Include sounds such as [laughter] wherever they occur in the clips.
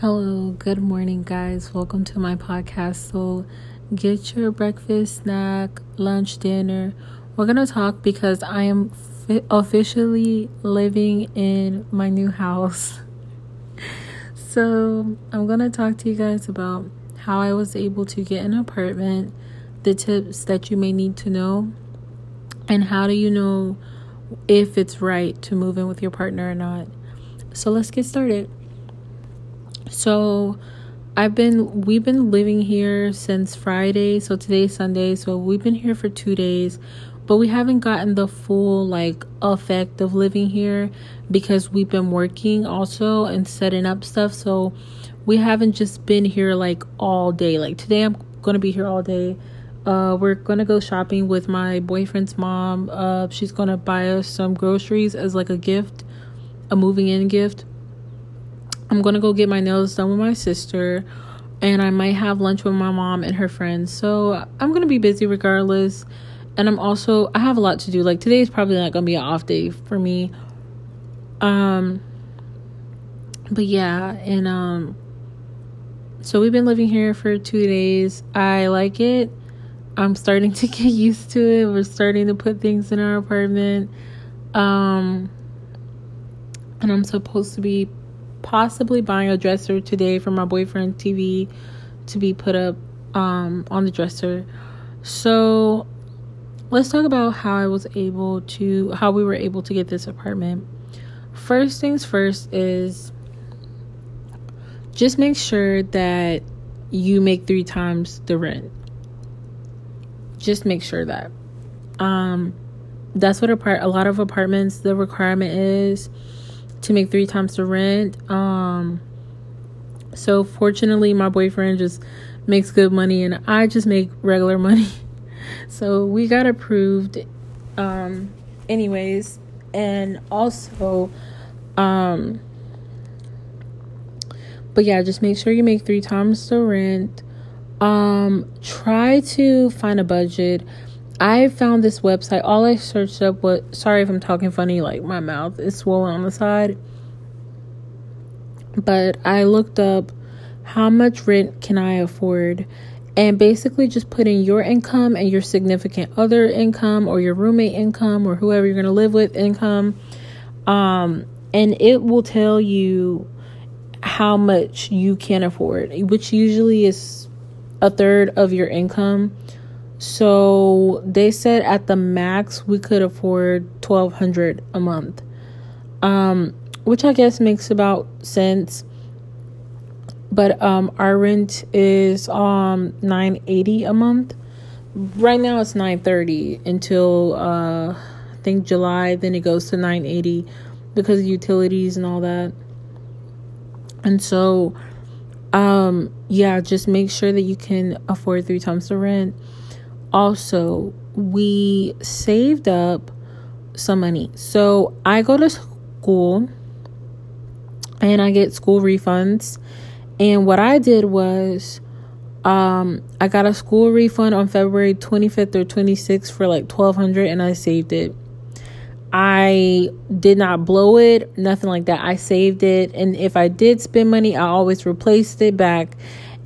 Hello, good morning, guys. Welcome to my podcast. So, get your breakfast, snack, lunch, dinner. We're going to talk because I am fi- officially living in my new house. [laughs] So, I'm going to talk to you guys about how I was able to get an apartment, the tips that you may need to know, and how do you know if it's right to move in with your partner or not. So, let's get started. So I've been we've been living here since Friday, so today's Sunday, so we've been here for 2 days, but we haven't gotten the full like effect of living here because we've been working also and setting up stuff, so we haven't just been here like all day. Like today I'm going to be here all day. Uh, we're gonna go shopping with my boyfriend's mom. Uh, she's gonna buy us some groceries as like a gift, a moving in gift. I'm gonna go get my nails done with my sister, and I might have lunch with my mom and her friends. So I'm gonna be busy regardless. And I'm also I have a lot to do. Like today is probably not gonna be an off day for me. Um but yeah, and um so we've been living here for two days. I like it. I'm starting to [laughs] get used to it. We're starting to put things in our apartment. Um and I'm supposed to be possibly buying a dresser today for my boyfriend TV to be put up um, on the dresser. So let's talk about how I was able to how we were able to get this apartment. First things first is just make sure that you make three times the rent. Just make sure that. Um that's what a part a lot of apartments the requirement is to make three times the rent. Um, so fortunately, my boyfriend just makes good money, and I just make regular money. [laughs] so we got approved. Um, anyways, and also, um, but yeah, just make sure you make three times the rent. Um, try to find a budget. I found this website. All I searched up was sorry if I'm talking funny, like my mouth is swollen on the side. But I looked up how much rent can I afford and basically just put in your income and your significant other income or your roommate income or whoever you're going to live with income um and it will tell you how much you can afford which usually is a third of your income so they said at the max we could afford 1200 a month. Um which I guess makes about sense. But um our rent is um 980 a month. Right now it's 930 until uh I think July then it goes to 980 because of utilities and all that. And so um yeah, just make sure that you can afford three times the rent also we saved up some money. So I go to school and I get school refunds. And what I did was um I got a school refund on February 25th or 26th for like 1200 and I saved it. I did not blow it, nothing like that. I saved it and if I did spend money, I always replaced it back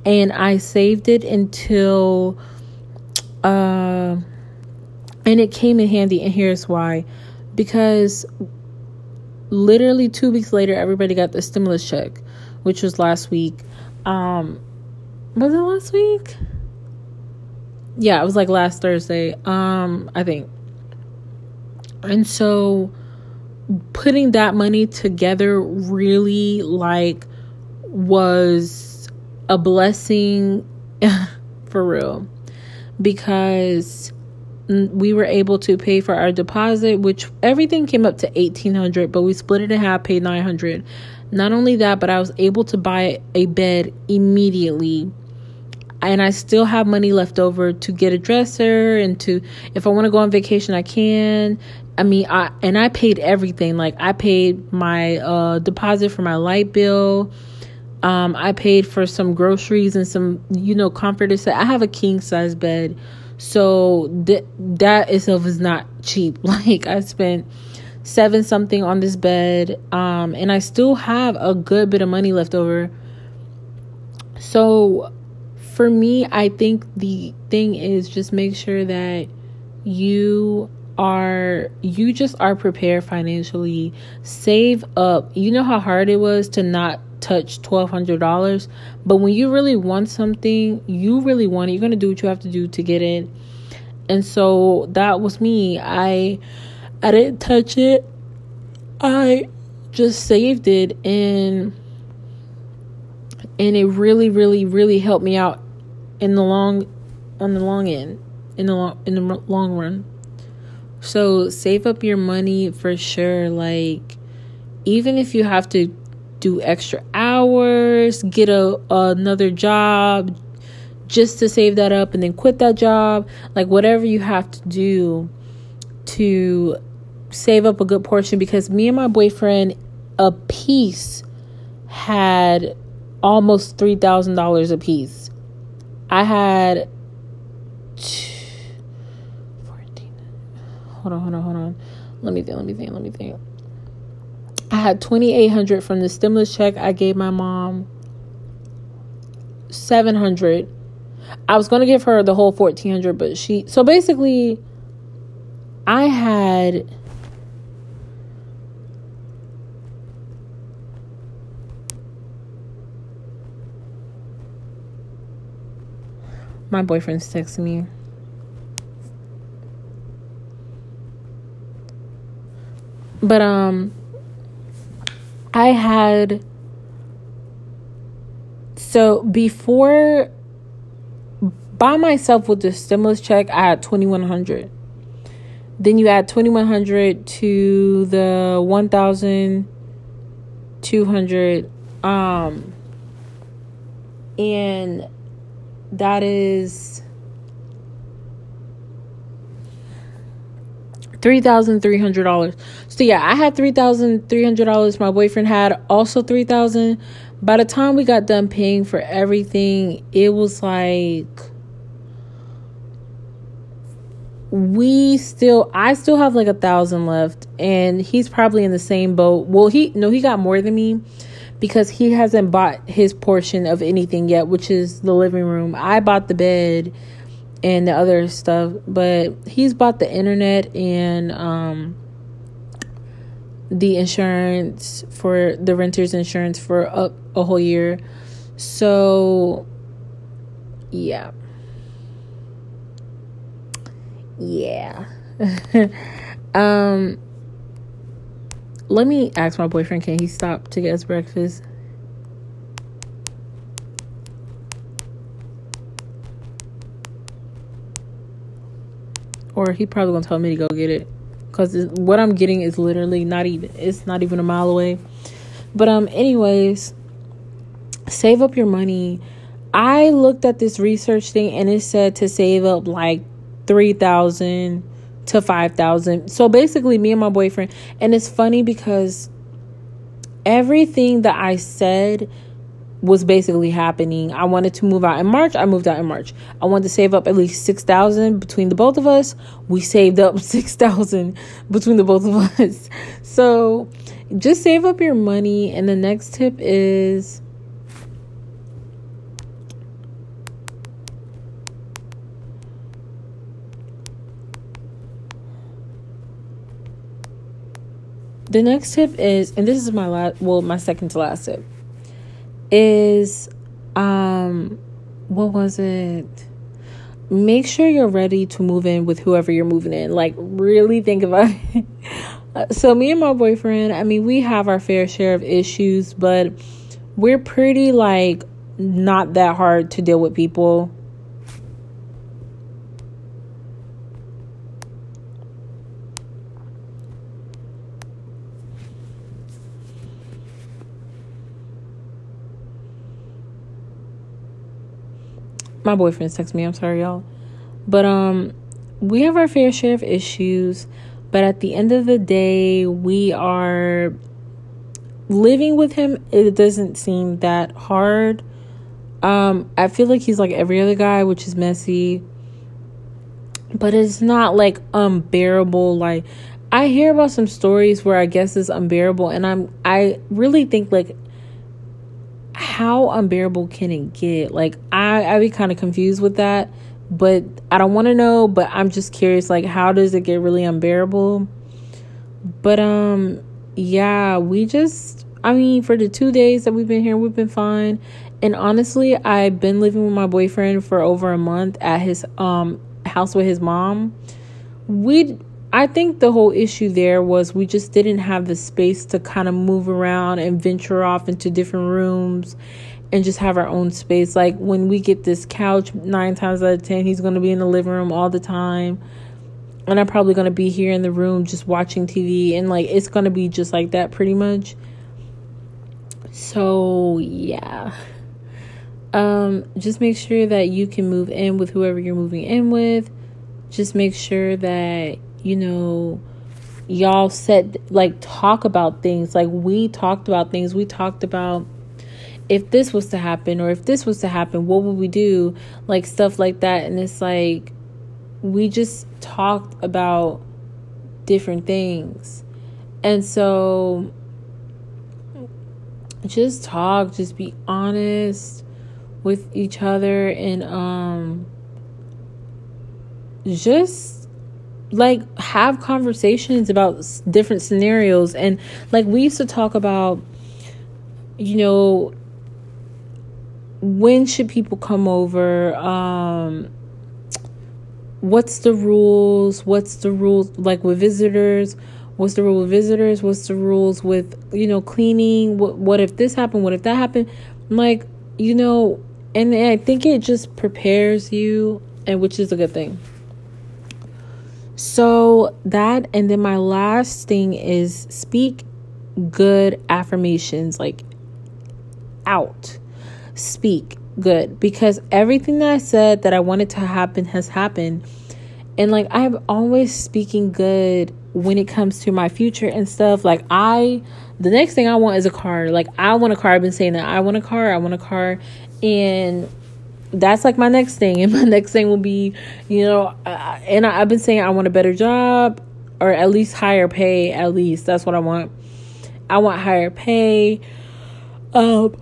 and I saved it until uh, and it came in handy, and here's why. Because literally two weeks later, everybody got the stimulus check, which was last week. Um, was it last week? Yeah, it was like last Thursday. Um, I think. And so putting that money together really like was a blessing [laughs] for real because we were able to pay for our deposit which everything came up to 1800 but we split it in half paid 900 not only that but i was able to buy a bed immediately. And i still have money left over to get a dresser and to if i want to go on vacation i can. I mean i and i paid everything. Like i paid my uh deposit for my light bill um, I paid for some groceries and some, you know, comforters. I have a king size bed, so th- that itself is not cheap. [laughs] Like I spent seven something on this bed, um, and I still have a good bit of money left over. So for me, I think the thing is just make sure that you are you just are prepared financially. Save up. You know how hard it was to not touch $1200 but when you really want something you really want it. You're going to do what you have to do to get it. And so that was me. I i didn't touch it. I just saved it and and it really really really helped me out in the long on the long end in the long in the long run. So save up your money for sure. Like even if you have to do extra hours get a another job just to save that up and then quit that job like whatever you have to do to save up a good portion because me and my boyfriend a piece had almost $3,000 a piece. I had 14 Hold on, hold on, hold on. Let me think, let me think, let me think. I had 2800 from the stimulus check I gave my mom. 700. I was going to give her the whole 1400, but she so basically I had My boyfriend's texting me. But um I had so before by myself with the stimulus check, I had 2100. Then you add 2100 to the 1200 um and that is $3,300. So yeah, I had $3,300. My boyfriend had also 3000 By the time we got done paying for everything, it was like we still I still have like a thousand left and he's probably in the same boat. Well, he no, he got more than me because he hasn't bought his portion of anything yet, which is the living room. I bought the bed and the other stuff, but he's bought the internet and um the insurance for the renter's insurance for a, a whole year. So yeah. Yeah. [laughs] um let me ask my boyfriend can he stop to get us breakfast? Or he probably gonna tell me to go get it. Cause what I'm getting is literally not even it's not even a mile away. But um anyways, save up your money. I looked at this research thing and it said to save up like three thousand to 5000 so basically me and my boyfriend and it's funny because everything that i said was basically happening. I wanted to move out in march. I moved out in march. I wanted to save up at least 6000 between the both of us. We saved up [laughs] 6000 between the both of us. [laughs] So just save up your money. And the next tip is the next tip is and this is my last well my second to last tip is um what was it? Make sure you're ready to move in with whoever you're moving in. Like really think about [laughs] it. So me and my boyfriend i mean we have our fair share of issues but we're pretty like not that hard to deal with people my boyfriend texts me. I'm sorry, y'all. But um we have our fair share of issues, but at the end of the day, we are living with him. It doesn't seem that hard. Um I feel like he's like every other guy, which is messy. But it's not like unbearable like I hear about some stories where I guess it's unbearable and I'm I really think like how unbearable can it get? Like I I be kind of confused with that, but I don't want to know, but I'm just curious like how does it get really unbearable? But um yeah, we just I mean, for the 2 days that we've been here, we've been fine. And honestly, I've been living with my boyfriend for over a month at his um house with his mom. We I think the whole issue there was we just didn't have the space to kind of move around and venture off into different rooms and just have our own space. Like when we get this couch, nine times out of ten, he's going to be in the living room all the time. And I'm probably going to be here in the room just watching TV. And like it's going to be just like that pretty much. So, yeah. Um, just make sure that you can move in with whoever you're moving in with. Just make sure that you know, y'all said, like, talk about things. Like, we talked about things. We talked about if this was to happen or if this was to happen, what would we do? Like, stuff like that. And it's like, we just talked about different things. And so, just talk, just be honest with each other and um just like have conversations about different scenarios. And like we used to talk about you know when should people come over? Um what's the rules? What's the rules like with visitors? What's the rule with visitors? What's the rules with you know cleaning? What what if this happened? What if that happened? Like you know and i think it just prepares you and which is a good thing so that, and then my last thing is speak good affirmations, like out. Speak good because everything that I said that I wanted to happen has happened. And like I'm always speaking good when it comes to my future and stuff. Like I the next thing I want is a car. Like I want a car. I've been saying that I want a car. I want a car. And that's like my next thing. [laughs] And my next thing will be you know and I, i've been saying i want a better job or at least higher pay at least. That's what i want. I want higher pay um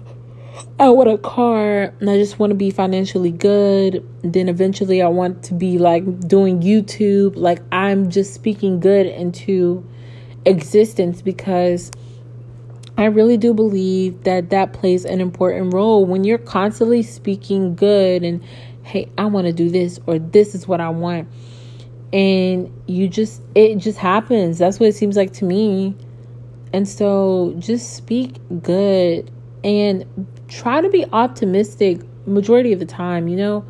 i want a car and i just want to be financially good. Then eventually i want to be like doing youtube. Like i'm just speaking good into existence because I really do believe that that plays an important role when you're constantly speaking good and hey, I want to do this or this is what I want. And you just it just happens. That's what it seems like to me. And so just speak good and try to be optimistic majority of the time, you know?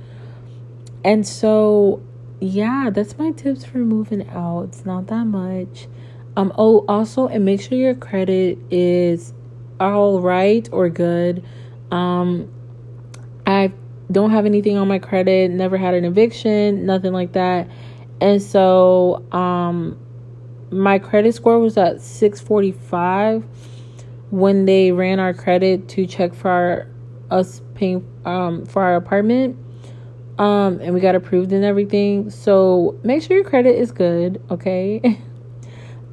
And so yeah, that's my tips for moving out. It's not that much. Um, oh, also, and make sure your credit is all right or good. Um, I don't have anything on my credit, never had an eviction, nothing like that. And so, um, my credit score was at 645 when they ran our credit to check for our, us paying um, for our apartment. Um, and we got approved and everything. So make sure your credit is good, okay? [laughs]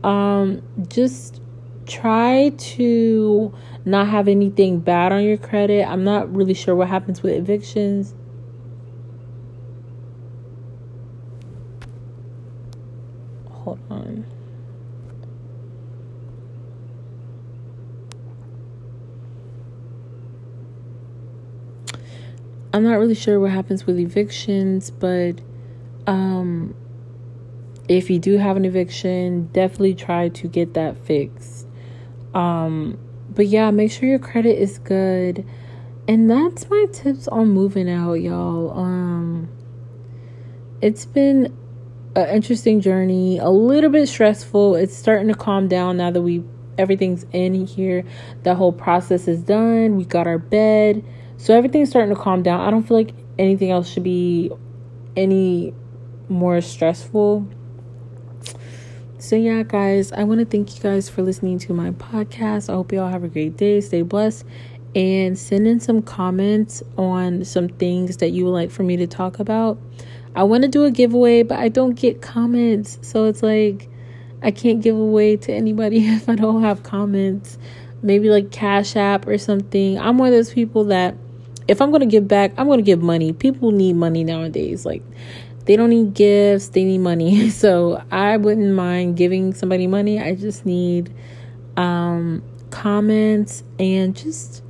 um just try to not have anything bad on your credit. I'm not really sure what happens with evictions. Hold on. I'm not really sure what happens with evictions, but um if you do have an eviction, definitely try to get that fixed. Um, but yeah, make sure your credit is good. And that's my tips on moving out, y'all. Um, it's been an interesting journey, a little bit stressful. It's starting to calm down now that we everything's in here. The whole process is done. We got our bed. So everything's starting to calm down. I don't feel like anything else should be any more stressful. So, yeah, guys, I want to thank you guys for listening to my podcast. I hope you all have a great day. Stay blessed and send in some comments on some things that you would like for me to talk about. I want to do a giveaway, but I don't get comments. So, it's like I can't give away to anybody [laughs] if I don't have comments. maybe like Cash App or something. I'm one of those people that if I'm going to give back, I'm going to give money. People need money nowadays. Like they don't need gifts, they need money. [laughs] So I wouldn't mind giving somebody money. I just need um comments and just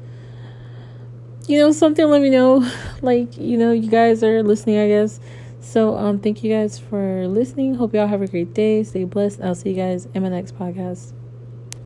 you know something let me know. [laughs] Like you know you guys are listening i guess. So um thank you guys for listening. Hope y'all have a great day. Stay blessed. I'll see you guys in my next podcast